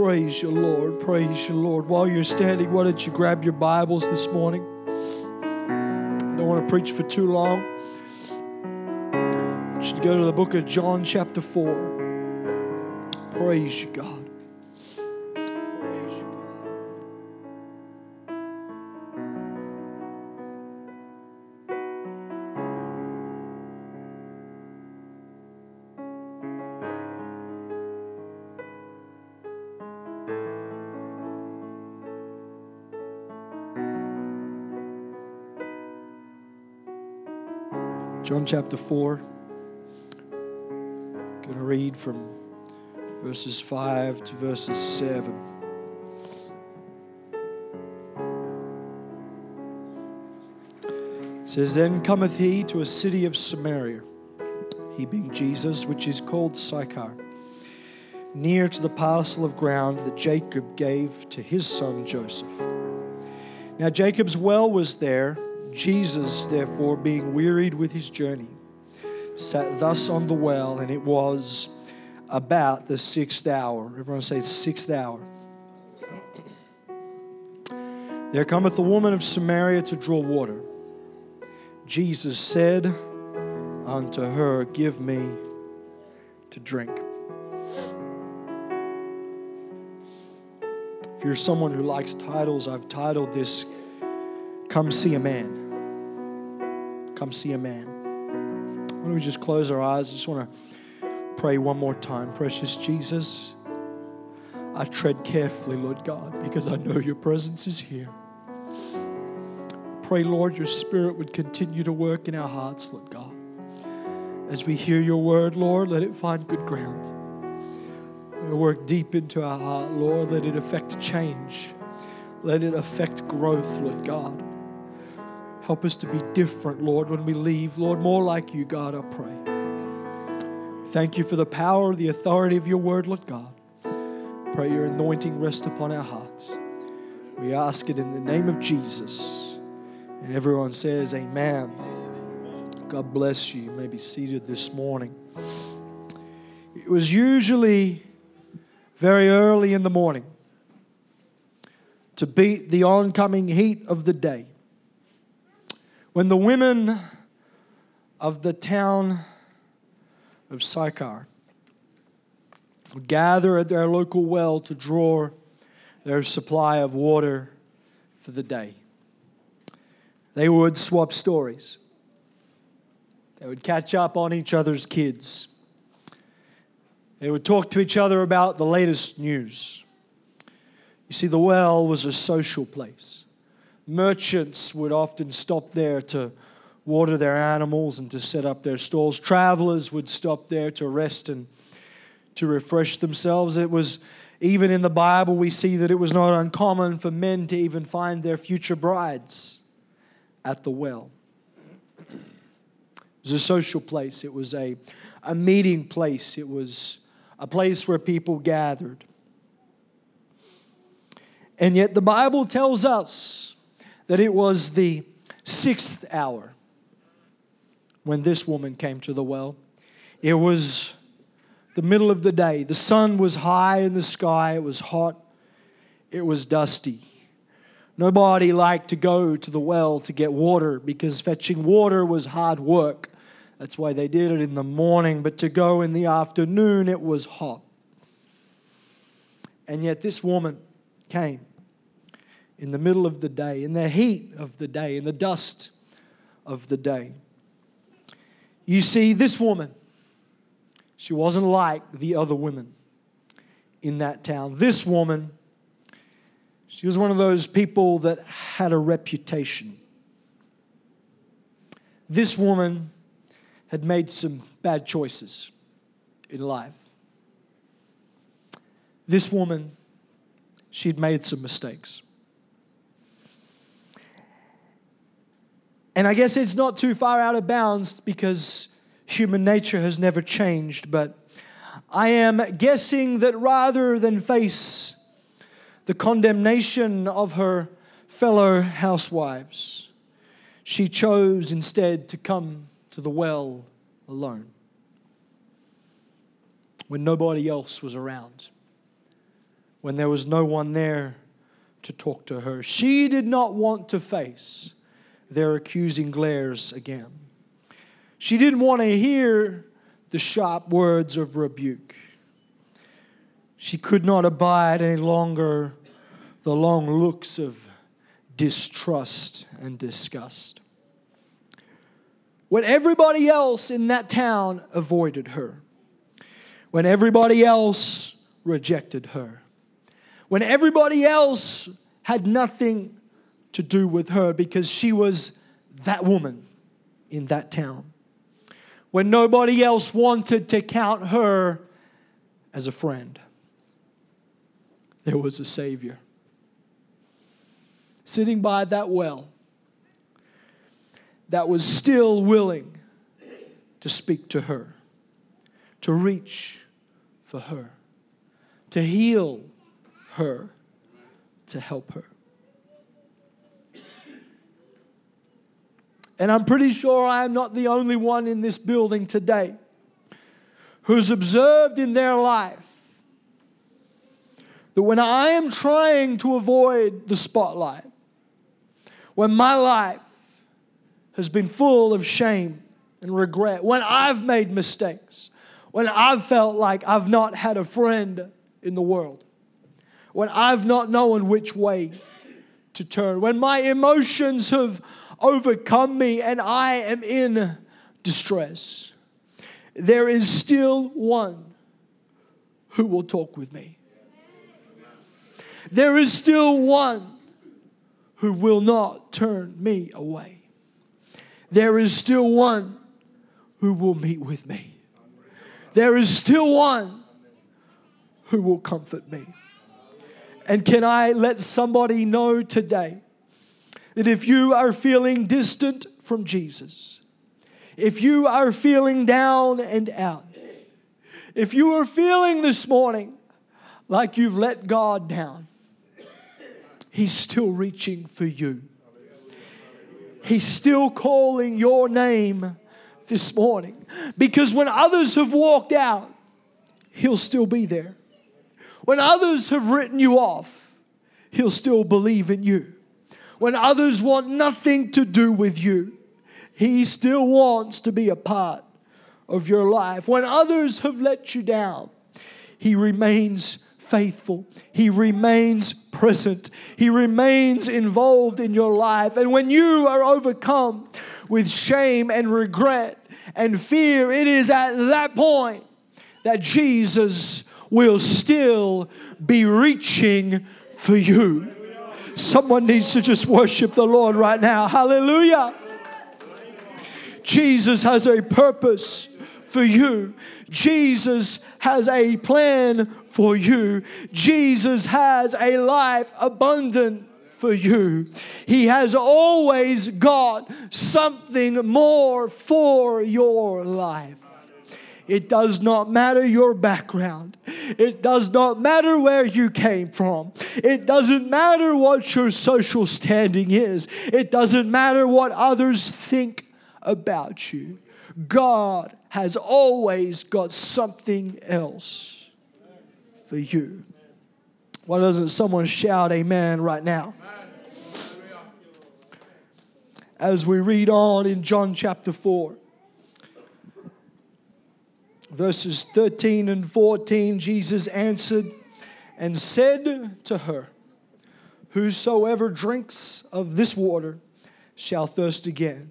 Praise you, Lord. Praise you, Lord. While you're standing, why don't you grab your Bibles this morning? Don't want to preach for too long. You should go to the book of John, chapter 4. Praise you, God. Chapter 4. I'm Going to read from verses 5 to verses 7. It says, Then cometh he to a city of Samaria, he being Jesus, which is called Sychar, near to the parcel of ground that Jacob gave to his son Joseph. Now Jacob's well was there. Jesus, therefore, being wearied with his journey, sat thus on the well, and it was about the sixth hour. Everyone say sixth hour. There cometh a woman of Samaria to draw water. Jesus said unto her, Give me to drink. If you're someone who likes titles, I've titled this Come See a Man. Come See a Man. Why don't we just close our eyes? I just want to pray one more time. Precious Jesus, I tread carefully, Lord God, because I know your presence is here. Pray, Lord, your spirit would continue to work in our hearts, Lord God. As we hear your word, Lord, let it find good ground. Let it work deep into our heart, Lord. Let it affect change. Let it affect growth, Lord God. Help us to be different, Lord, when we leave. Lord, more like you, God, I pray. Thank you for the power, the authority of your word, Lord God. Pray your anointing rest upon our hearts. We ask it in the name of Jesus. And everyone says, Amen. God bless you. You may be seated this morning. It was usually very early in the morning to beat the oncoming heat of the day when the women of the town of Sychar gather at their local well to draw their supply of water for the day. They would swap stories. They would catch up on each other's kids. They would talk to each other about the latest news. You see, the well was a social place. Merchants would often stop there to water their animals and to set up their stalls. Travelers would stop there to rest and to refresh themselves. It was even in the Bible, we see that it was not uncommon for men to even find their future brides at the well. It was a social place, it was a, a meeting place, it was a place where people gathered. And yet, the Bible tells us that it was the sixth hour when this woman came to the well. It was the middle of the day. The sun was high in the sky, it was hot, it was dusty. Nobody liked to go to the well to get water because fetching water was hard work. That's why they did it in the morning, but to go in the afternoon, it was hot. And yet, this woman came in the middle of the day, in the heat of the day, in the dust of the day. You see, this woman, she wasn't like the other women in that town. This woman, she was one of those people that had a reputation. This woman had made some bad choices in life. This woman, she'd made some mistakes. And I guess it's not too far out of bounds because human nature has never changed, but I am guessing that rather than face the condemnation of her fellow housewives, she chose instead to come to the well alone when nobody else was around. when there was no one there to talk to her. She did not want to face their accusing glares again. She didn't want to hear the sharp words of rebuke. She could not abide any longer the long looks of distrust and disgust. When everybody else in that town avoided her, when everybody else rejected her, when everybody else had nothing to do with her because she was that woman in that town, when nobody else wanted to count her as a friend, there was a Savior sitting by that well that was still willing to speak to her, to reach for her, to heal her, to help her. And I'm pretty sure I am not the only one in this building today who's observed in their life that when I am trying to avoid the spotlight, when my life has been full of shame and regret, when I've made mistakes, when I've felt like I've not had a friend in the world, when I've not known which way to turn, when my emotions have overcome me and I am in distress, there is still one who will talk with me. There is still one who will not turn me away. There is still one who will meet with me. There is still one who will comfort me. And can I let somebody know today that if you are feeling distant from Jesus, if you are feeling down and out, if you are feeling this morning like you've let God down, He's still reaching for you. He's still calling your name this morning. Because when others have walked out, He'll still be there. When others have written you off, He'll still believe in you. When others want nothing to do with you, He still wants to be a part of your life. When others have let you down, He remains faithful. He remains present. He remains involved in your life. And when you are overcome with shame and regret and fear, it is at that point that Jesus will still be reaching for you. Someone needs to just worship the Lord right now. Hallelujah. Jesus has a purpose for you. Jesus has a plan for you. Jesus has a life abundant for you. He has always got something more for your life. It does not matter your background. It does not matter where you came from. It doesn't matter what your social standing is. It doesn't matter what others think about you. God has always got something else for you. Why doesn't someone shout amen right now? As we read on in John chapter 4, verses 13 and 14, Jesus answered and said to her, Whosoever drinks of this water shall thirst again.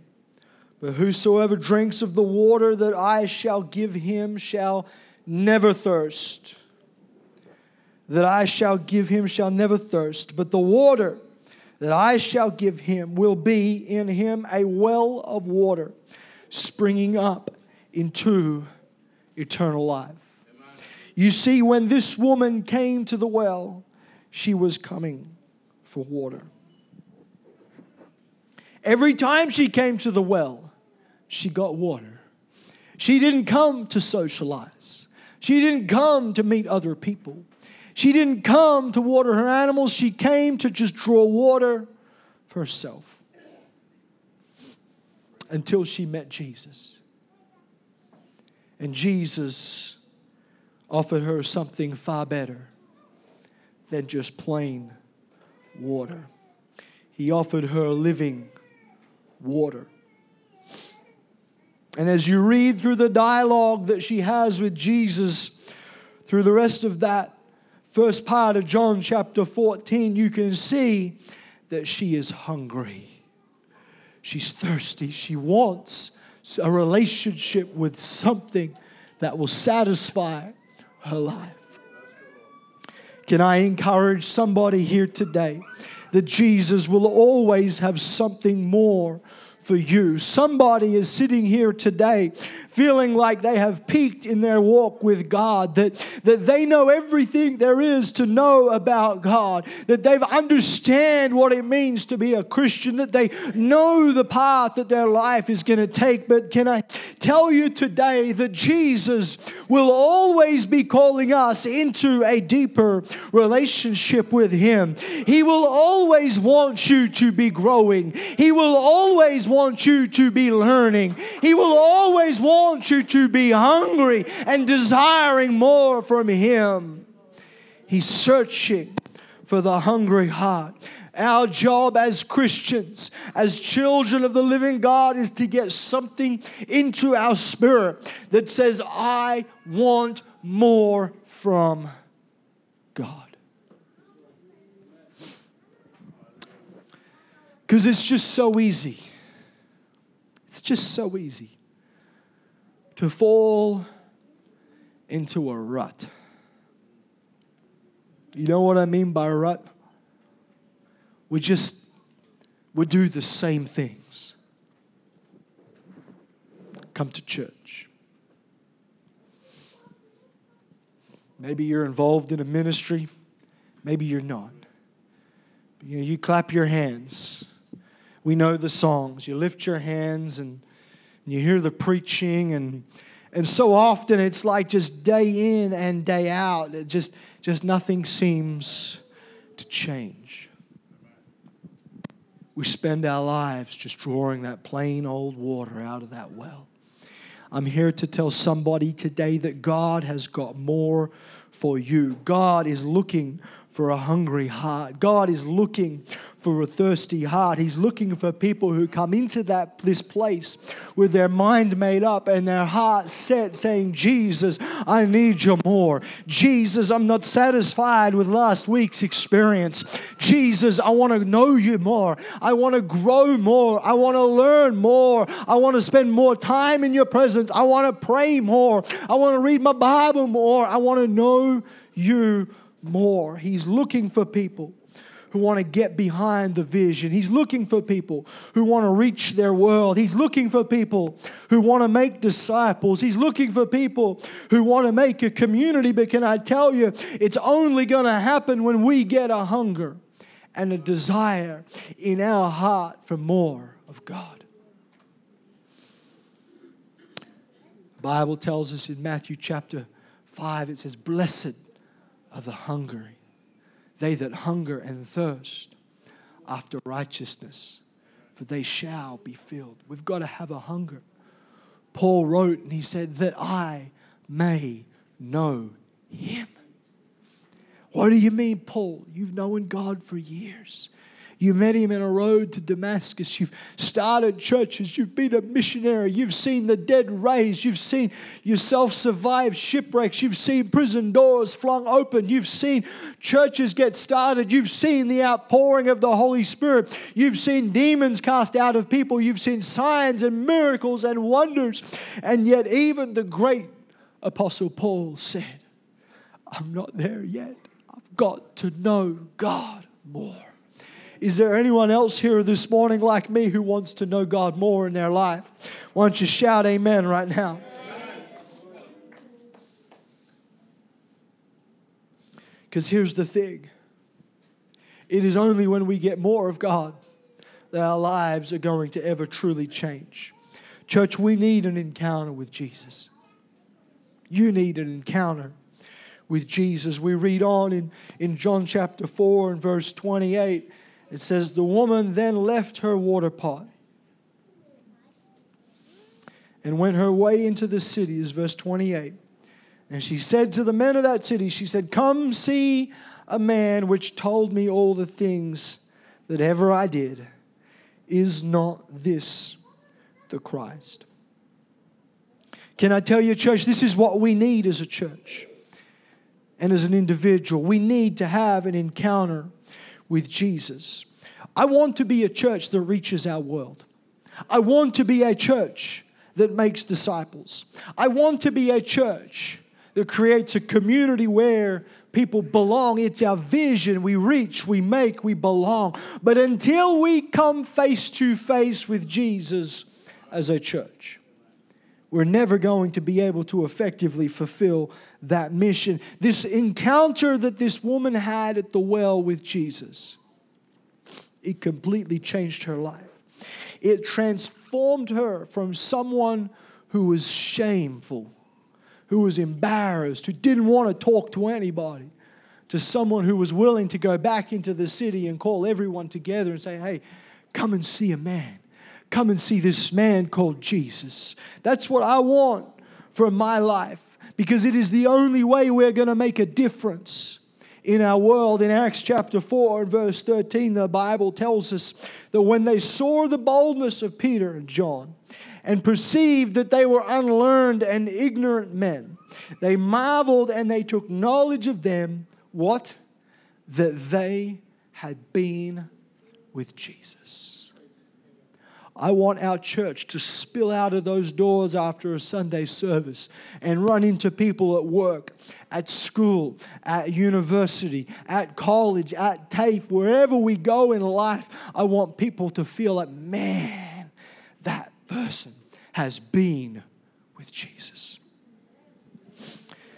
But whosoever drinks of the water that I shall give him shall never thirst. That I shall give him shall never thirst, but the water that I shall give him will be in him a well of water springing up into eternal life. You see, when this woman came to the well, she was coming for water. Every time she came to the well, she got water. She didn't come to socialize. She didn't come to meet other people. She didn't come to water her animals. She came to just draw water for herself until she met Jesus. And Jesus offered her something far better than just plain water. He offered her living water. And as you read through the dialogue that she has with Jesus, through the rest of that first part of John chapter 14, you can see that she is hungry. She's thirsty. She wants a relationship with something that will satisfy her life. Can I encourage somebody here today that Jesus will always have something more for you. Somebody is sitting here today feeling like they have peaked in their walk with God, that, that they know everything there is to know about God, that they've understand what it means to be a Christian, that they know the path that their life is going to take. But can I tell you today that Jesus will always be calling us into a deeper relationship with Him. He will always want you to be growing. He will always want want you to be learning. He will always want you to be hungry and desiring more from Him. He's searching for the hungry heart. Our job as Christians, as children of the living God, is to get something into our spirit that says, I want more from God. Because it's just so easy it's just so easy to fall into a rut. You know what I mean by a rut? We just we do the same things. Come to church. Maybe you're involved in a ministry, maybe you're not. You, know, you clap your hands we know the songs. You lift your hands and, you hear the preaching and and so often it's like just day in and day out. It just just nothing seems to change. We spend our lives just drawing that plain old water out of that well. I'm here to tell somebody today that God has got more for you. God is looking for a hungry heart. God is looking for a thirsty heart. He's looking for people who come into that this place with their mind made up and their heart set, saying, Jesus, I need you more. Jesus, I'm not satisfied with last week's experience. Jesus, I want to know you more. I want to grow more. I want to learn more. I want to spend more time in your presence. I want to pray more. I want to read my Bible more. I want to know you more. He's looking for people who want to get behind the vision. He's looking for people who want to reach their world. He's looking for people who want to make disciples. He's looking for people who want to make a community. But can I tell you, it's only going to happen when we get a hunger and a desire in our heart for more of God. The Bible tells us in Matthew chapter 5, it says, Blessed are the hungry they that hunger and thirst after righteousness, for they shall be filled. We've got to have a hunger. Paul wrote and he said, That I may know him. What do you mean, Paul? You've known God for years. You met him in a road to Damascus. You've started churches. You've been a missionary. You've seen the dead raised. You've seen yourself survive shipwrecks. You've seen prison doors flung open. You've seen churches get started. You've seen the outpouring of the Holy Spirit. You've seen demons cast out of people. You've seen signs and miracles and wonders. And yet, even the great Apostle Paul said, I'm not there yet. I've got to know God more. Is there anyone else here this morning like me who wants to know God more in their life? Why don't you shout amen right now? Because here's the thing it is only when we get more of God that our lives are going to ever truly change. Church, we need an encounter with Jesus. You need an encounter with Jesus. We read on in, in John chapter 4 and verse 28. It says, The woman then left her water pot and went her way into the city, is verse 28. And she said to the men of that city, She said, Come see a man which told me all the things that ever I did. Is not this the Christ? Can I tell you, church, this is what we need as a church and as an individual. We need to have an encounter with Jesus. I want to be a church that reaches our world. I want to be a church that makes disciples. I want to be a church that creates a community where people belong. It's our vision. We reach, we make, we belong. But until we come face to face with Jesus as a church, we're never going to be able to effectively fulfill that mission. This encounter that this woman had at the well with Jesus, it completely changed her life. It transformed her from someone who was shameful who was embarrassed, who didn't want to talk to anybody, to someone who was willing to go back into the city and call everyone together and say, hey, come and see a man. Come and see this man called Jesus. That's what I want for my life because it is the only way we're going to make a difference in our world. In Acts chapter 4 and verse 13, the Bible tells us that when they saw the boldness of Peter and John, and perceived that they were unlearned and ignorant men. They marveled and they took knowledge of them, what? That they had been with Jesus. I want our church to spill out of those doors after a Sunday service and run into people at work, at school, at university, at college, at TAFE, wherever we go in life. I want people to feel like, man, that person has been with Jesus.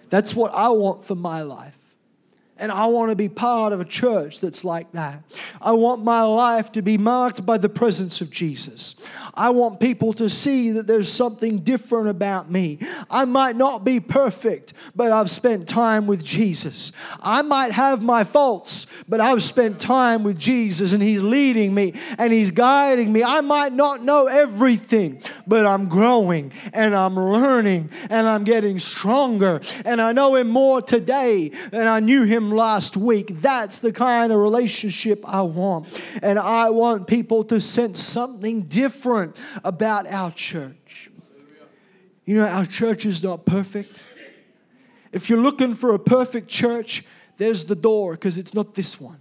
That's what I want for my life. And I want to be part of a church that's like that. I want my life to be marked by the presence of Jesus. I want people to see that there's something different about me. I might not be perfect, but I've spent time with Jesus. I might have my faults, but I've spent time with Jesus and He's leading me and He's guiding me. I might not know everything, but I'm growing and I'm learning and I'm getting stronger. And I know Him more today than I knew Him last week. That's the kind of relationship I want. And I want people to sense something different about our church. You know, our church is not perfect. If you're looking for a perfect church, there's the door because it's not this one.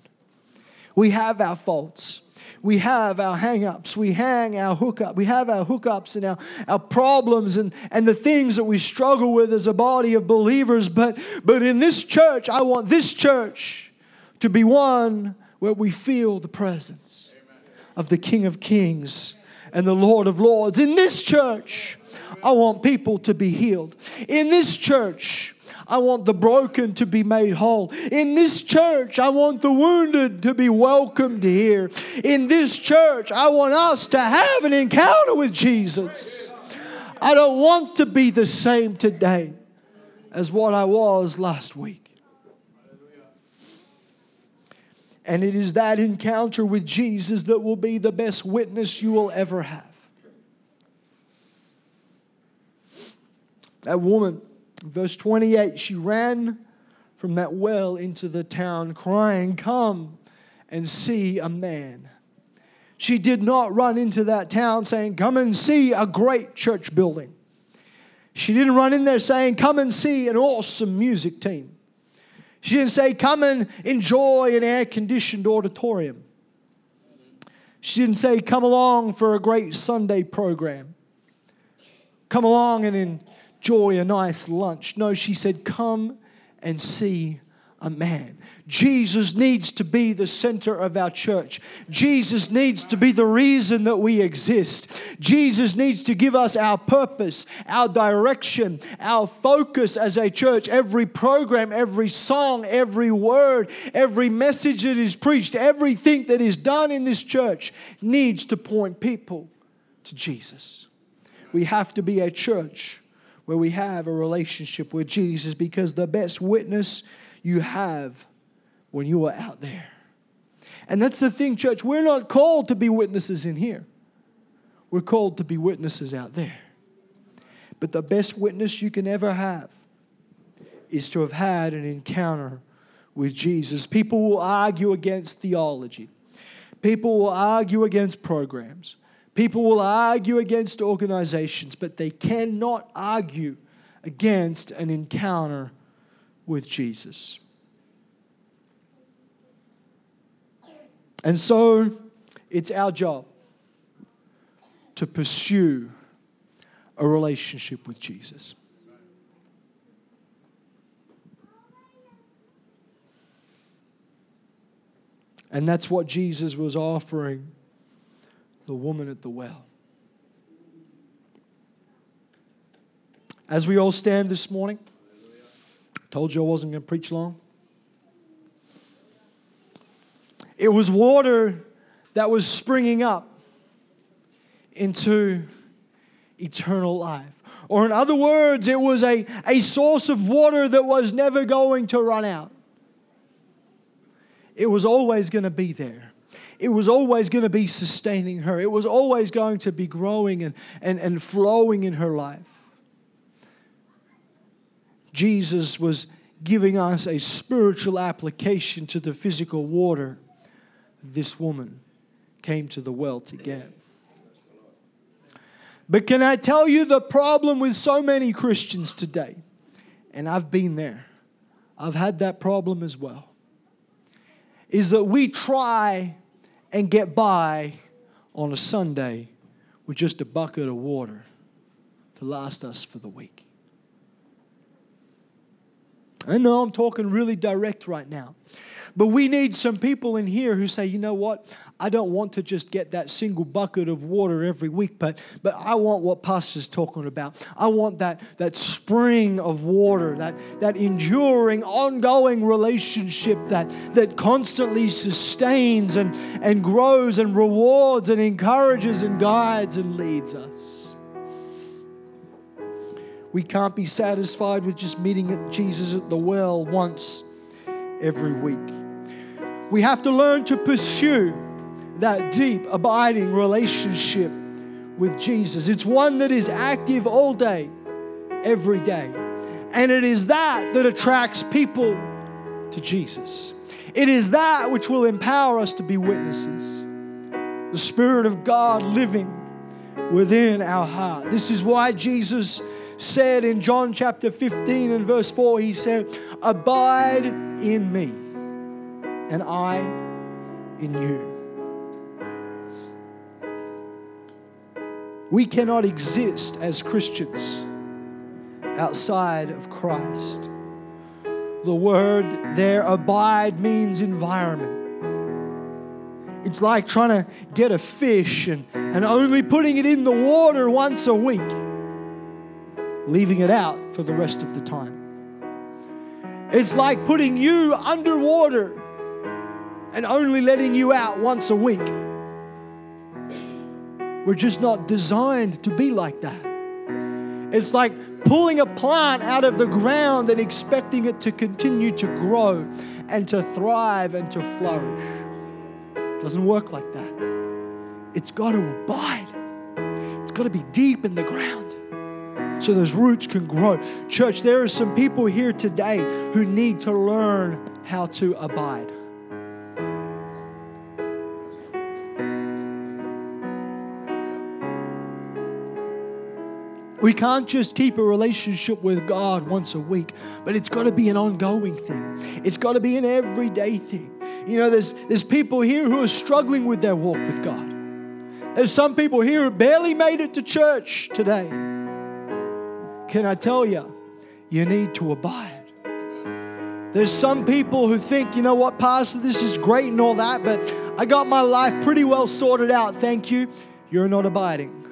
We have our faults we have our hang-ups, we hang our hookup, we have our hookups and our, our problems and, and the things that we struggle with as a body of believers. But, but in this church, I want this church to be one where we feel the presence of the King of Kings and the Lord of Lords. In this church, I want people to be healed. In this church, I want the broken to be made whole. In this church, I want the wounded to be welcomed here. In this church, I want us to have an encounter with Jesus. I don't want to be the same today as what I was last week. And it is that encounter with Jesus that will be the best witness you will ever have. That woman Verse 28 she ran from that well into the town, crying, Come and see a man. She did not run into that town saying, Come and see a great church building. She didn't run in there saying, Come and see an awesome music team. She didn't say, Come and enjoy an air conditioned auditorium. She didn't say, Come along for a great Sunday program. Come along and enjoy a nice lunch. No, she said, Come and see a man. Jesus needs to be the center of our church. Jesus needs to be the reason that we exist. Jesus needs to give us our purpose, our direction, our focus as a church. Every program, every song, every word, every message that is preached, everything that is done in this church needs to point people to Jesus. We have to be a church where we have a relationship with Jesus because the best witness you have when you are out there. And that's the thing, church. We're not called to be witnesses in here, we're called to be witnesses out there. But the best witness you can ever have is to have had an encounter with Jesus. People will argue against theology, people will argue against programs, people will argue against organizations, but they cannot argue against an encounter with Jesus. And so it's our job to pursue a relationship with Jesus. And that's what Jesus was offering the woman at the well. As we all stand this morning, told you I wasn't going to preach long. It was water that was springing up into eternal life. Or, in other words, it was a, a source of water that was never going to run out. It was always going to be there. It was always going to be sustaining her. It was always going to be growing and, and, and flowing in her life. Jesus was giving us a spiritual application to the physical water this woman came to the well to get. But can I tell you the problem with so many Christians today? And I've been there, I've had that problem as well is that we try and get by on a Sunday with just a bucket of water to last us for the week. I know I'm talking really direct right now. But we need some people in here who say, you know what? I don't want to just get that single bucket of water every week, but, but I want what Pastor's talking about. I want that, that spring of water, that, that enduring, ongoing relationship that, that constantly sustains and, and grows and rewards and encourages and guides and leads us. We can't be satisfied with just meeting Jesus at the well once every week. We have to learn to pursue that deep, abiding relationship with Jesus. It's one that is active all day, every day. And it is that that attracts people to Jesus. It is that which will empower us to be witnesses. The Spirit of God living within our heart. This is why Jesus said in John chapter 15 and verse 4, He said, Abide in me, and I in you. We cannot exist as Christians outside of Christ. The word there, abide, means environment. It's like trying to get a fish and, and only putting it in the water once a week, leaving it out for the rest of the time. It's like putting you underwater and only letting you out once a week. We're just not designed to be like that. It's like pulling a plant out of the ground and expecting it to continue to grow and to thrive and to flourish. It doesn't work like that. It's got to abide, it's got to be deep in the ground so those roots can grow. Church, there are some people here today who need to learn how to abide. We can't just keep a relationship with God once a week, but it's got to be an ongoing thing. It's got to be an everyday thing. You know, there's, there's people here who are struggling with their walk with God. There's some people here who barely made it to church today. Can I tell you, you need to abide. There's some people who think, you know what, Pastor, this is great and all that, but I got my life pretty well sorted out. Thank you. You're not abiding.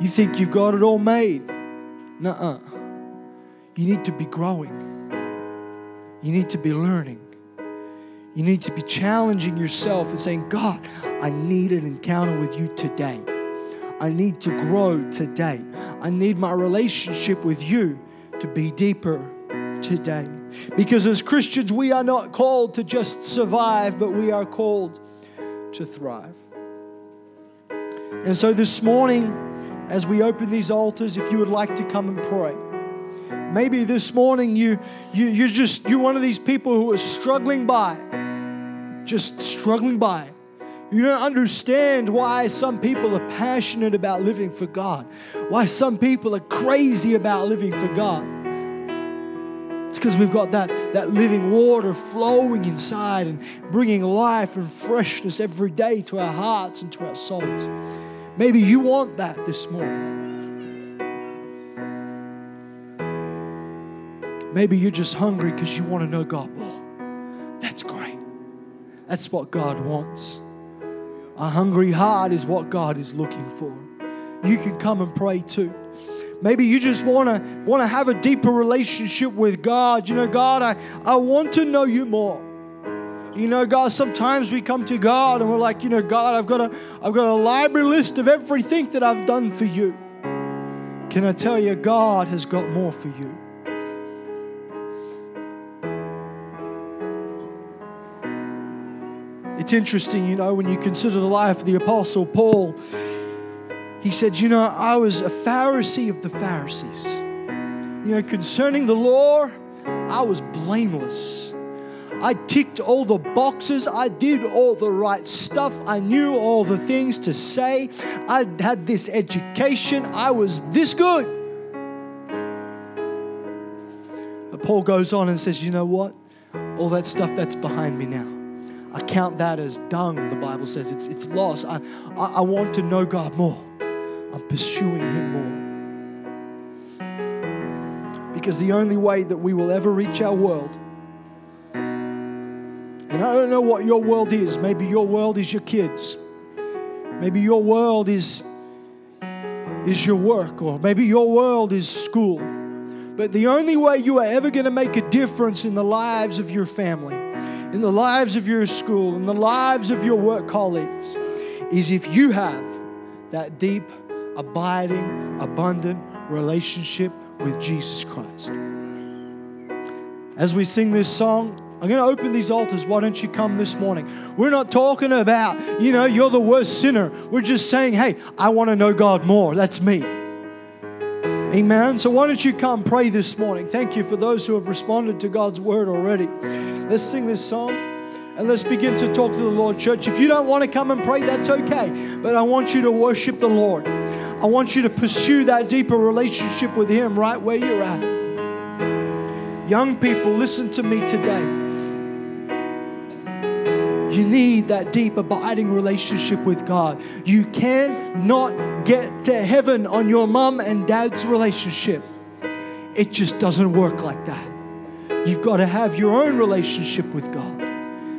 You think you've got it all made. Nuh You need to be growing. You need to be learning. You need to be challenging yourself and saying, God, I need an encounter with you today. I need to grow today. I need my relationship with you to be deeper today. Because as Christians, we are not called to just survive, but we are called to thrive. And so this morning, as we open these altars, if you would like to come and pray, Maybe this morning you, you you're just you're one of these people who are struggling by, just struggling by. You don't understand why some people are passionate about living for God, why some people are crazy about living for God. It's because we've got that, that living water flowing inside and bringing life and freshness every day to our hearts and to our souls. Maybe you want that this morning. Maybe you're just hungry because you want to know God more. That's great. That's what God wants. A hungry heart is what God is looking for. You can come and pray too. Maybe you just want to want to have a deeper relationship with God. You know, God, I, I want to know you more. You know, God, sometimes we come to God and we're like, you know, God, I've got a I've got a library list of everything that I've done for you. Can I tell you, God has got more for you. It's interesting, you know, when you consider the life of the Apostle Paul. He said, You know, I was a Pharisee of the Pharisees. You know, concerning the law, I was blameless. I ticked all the boxes. I did all the right stuff. I knew all the things to say. I had this education. I was this good. But Paul goes on and says, You know what? All that stuff that's behind me now. I count that as dung, the Bible says. It's, it's loss. I, I, I want to know God more. I'm pursuing Him more. Because the only way that we will ever reach our world, and I don't know what your world is. Maybe your world is your kids. Maybe your world is, is your work, or maybe your world is school. But the only way you are ever going to make a difference in the lives of your family in the lives of your school, in the lives of your work colleagues, is if you have that deep, abiding, abundant relationship with Jesus Christ. As we sing this song, I'm going to open these altars. Why don't you come this morning? We're not talking about, you know, you're the worst sinner. We're just saying, hey, I want to know God more. That's me. Amen. So why don't you come pray this morning? Thank you for those who have responded to God's word already. Let's sing this song and let's begin to talk to the Lord, church. If you don't want to come and pray, that's okay. But I want you to worship the Lord. I want you to pursue that deeper relationship with Him right where you're at. Young people, listen to me today. You need that deep, abiding relationship with God. You cannot get to heaven on your mom and dad's relationship. It just doesn't work like that. You've got to have your own relationship with God.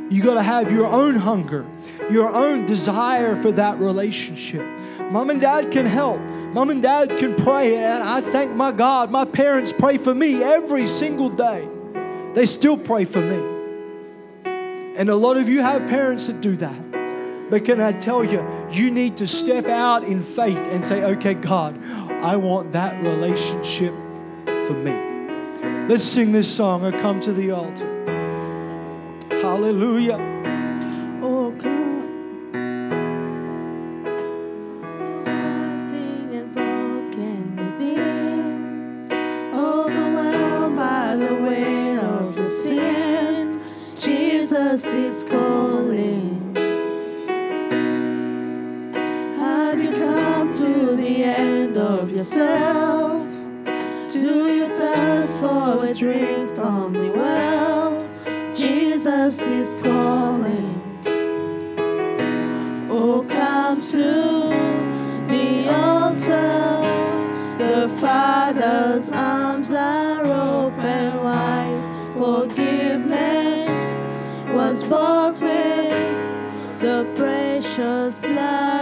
You've got to have your own hunger, your own desire for that relationship. Mom and dad can help. Mom and dad can pray. And I thank my God, my parents pray for me every single day. They still pray for me. And a lot of you have parents that do that. But can I tell you, you need to step out in faith and say, okay, God, I want that relationship for me. Let's sing this song or come to the altar. Hallelujah. Oh, God. Jesus is calling. Have you come to the end of yourself? To do you thirst for a drink from the well? Jesus is calling. Oh, come to bought with the precious blood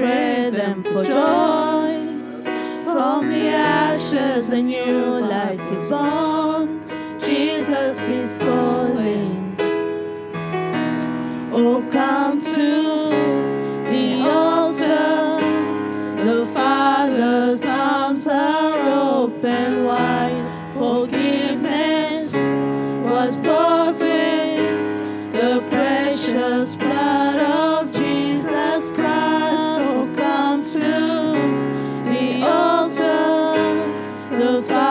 trade them for joy. From the ashes, a new The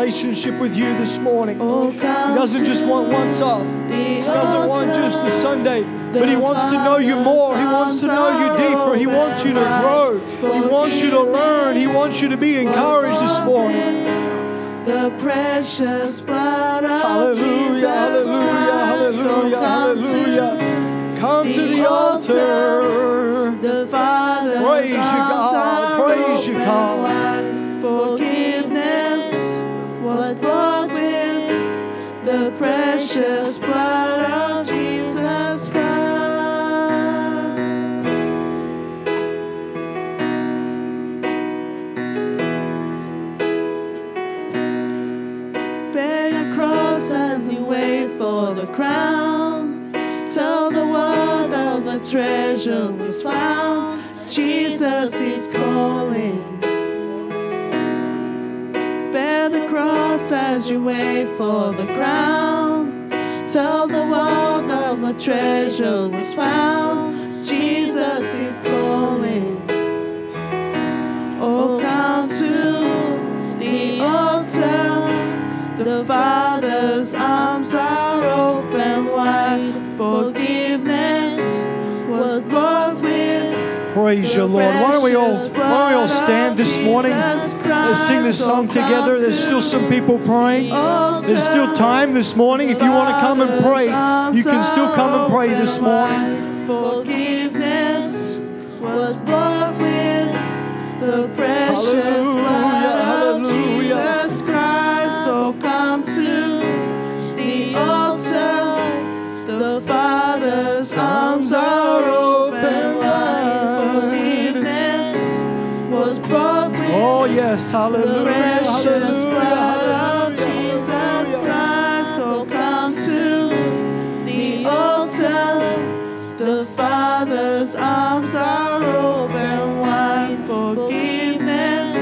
relationship with you this morning. Oh, He doesn't just want once off. He doesn't want just a Sunday, but He wants to know you more. He wants to know you deeper. He wants you to grow. He wants you to learn. He wants you to be encouraged this morning. The precious blood of Hallelujah, Jesus hallelujah, Christ. So hallelujah, come to hallelujah. Come to the altar. For the crown. Tell the world of the treasures is found. Jesus is calling. Bear the cross as you wait for the crown. Tell the world of the treasures is found. Jesus is calling. The Father's arms are open wide. Forgiveness was bought with. Praise your Lord. Why don't we all why don't we all stand this morning? Let's sing this song together. There's still some people praying. There's still time this morning. If you want to come and pray, you can still come and pray this morning. Forgiveness was bought with the precious blood Oh yes, hallelujah. the hallelujah, precious blood of hallelujah. Jesus Christ. Oh, come to the altar. The Father's arms are open wide. Forgiveness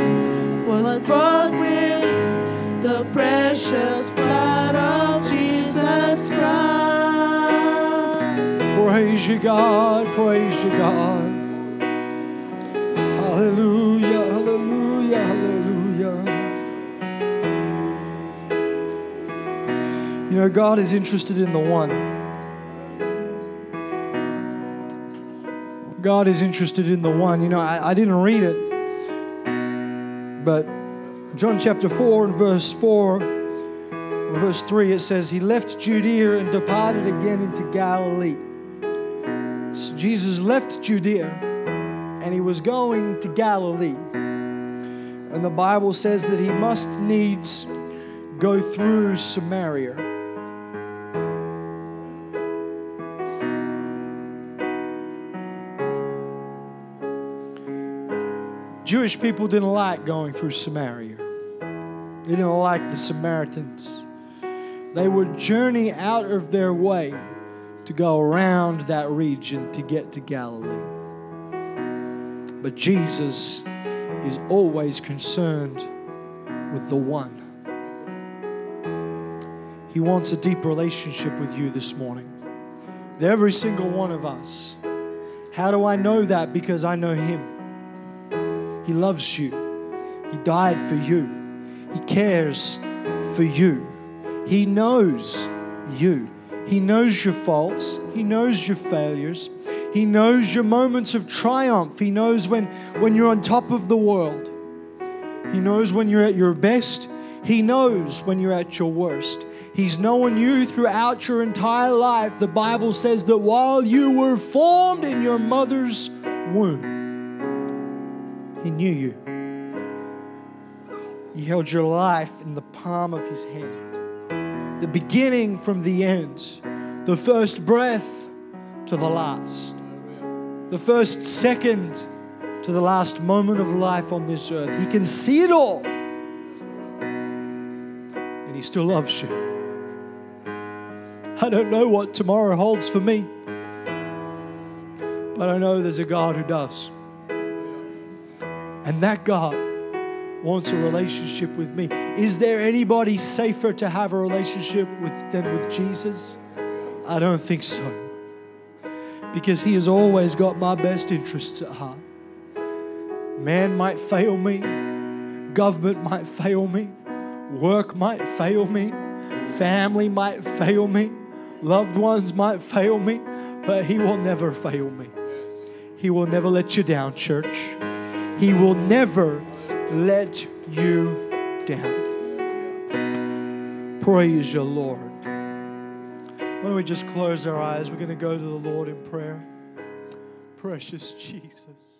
was bought with the precious blood of Jesus Christ. Praise you, God. Praise you, God. Know, God is interested in the one. God is interested in the one. You know, I, I didn't read it, but John chapter 4 and verse 4, verse 3, it says, He left Judea and departed again into Galilee. So Jesus left Judea and he was going to Galilee. And the Bible says that he must needs go through Samaria. Jewish people didn't like going through Samaria. They didn't like the Samaritans. They would journey out of their way to go around that region to get to Galilee. But Jesus is always concerned with the one. He wants a deep relationship with you this morning. Every single one of us. How do I know that? Because I know Him. He loves you. He died for you. He cares for you. He knows you. He knows your faults. He knows your failures. He knows your moments of triumph. He knows when, when you're on top of the world. He knows when you're at your best. He knows when you're at your worst. He's known you throughout your entire life. The Bible says that while you were formed in your mother's womb, he knew you. He held your life in the palm of His hand. The beginning from the end, the first breath to the last, the first second to the last moment of life on this earth. He can see it all. And He still loves you. I don't know what tomorrow holds for me, but I know there's a God who does. And that God wants a relationship with me. Is there anybody safer to have a relationship with than with Jesus? I don't think so. Because he has always got my best interests at heart. Man might fail me, government might fail me, work might fail me, family might fail me, loved ones might fail me, but he will never fail me. He will never let you down, church. He will never let you down. Praise your Lord. Why don't we just close our eyes? We're going to go to the Lord in prayer. Precious Jesus,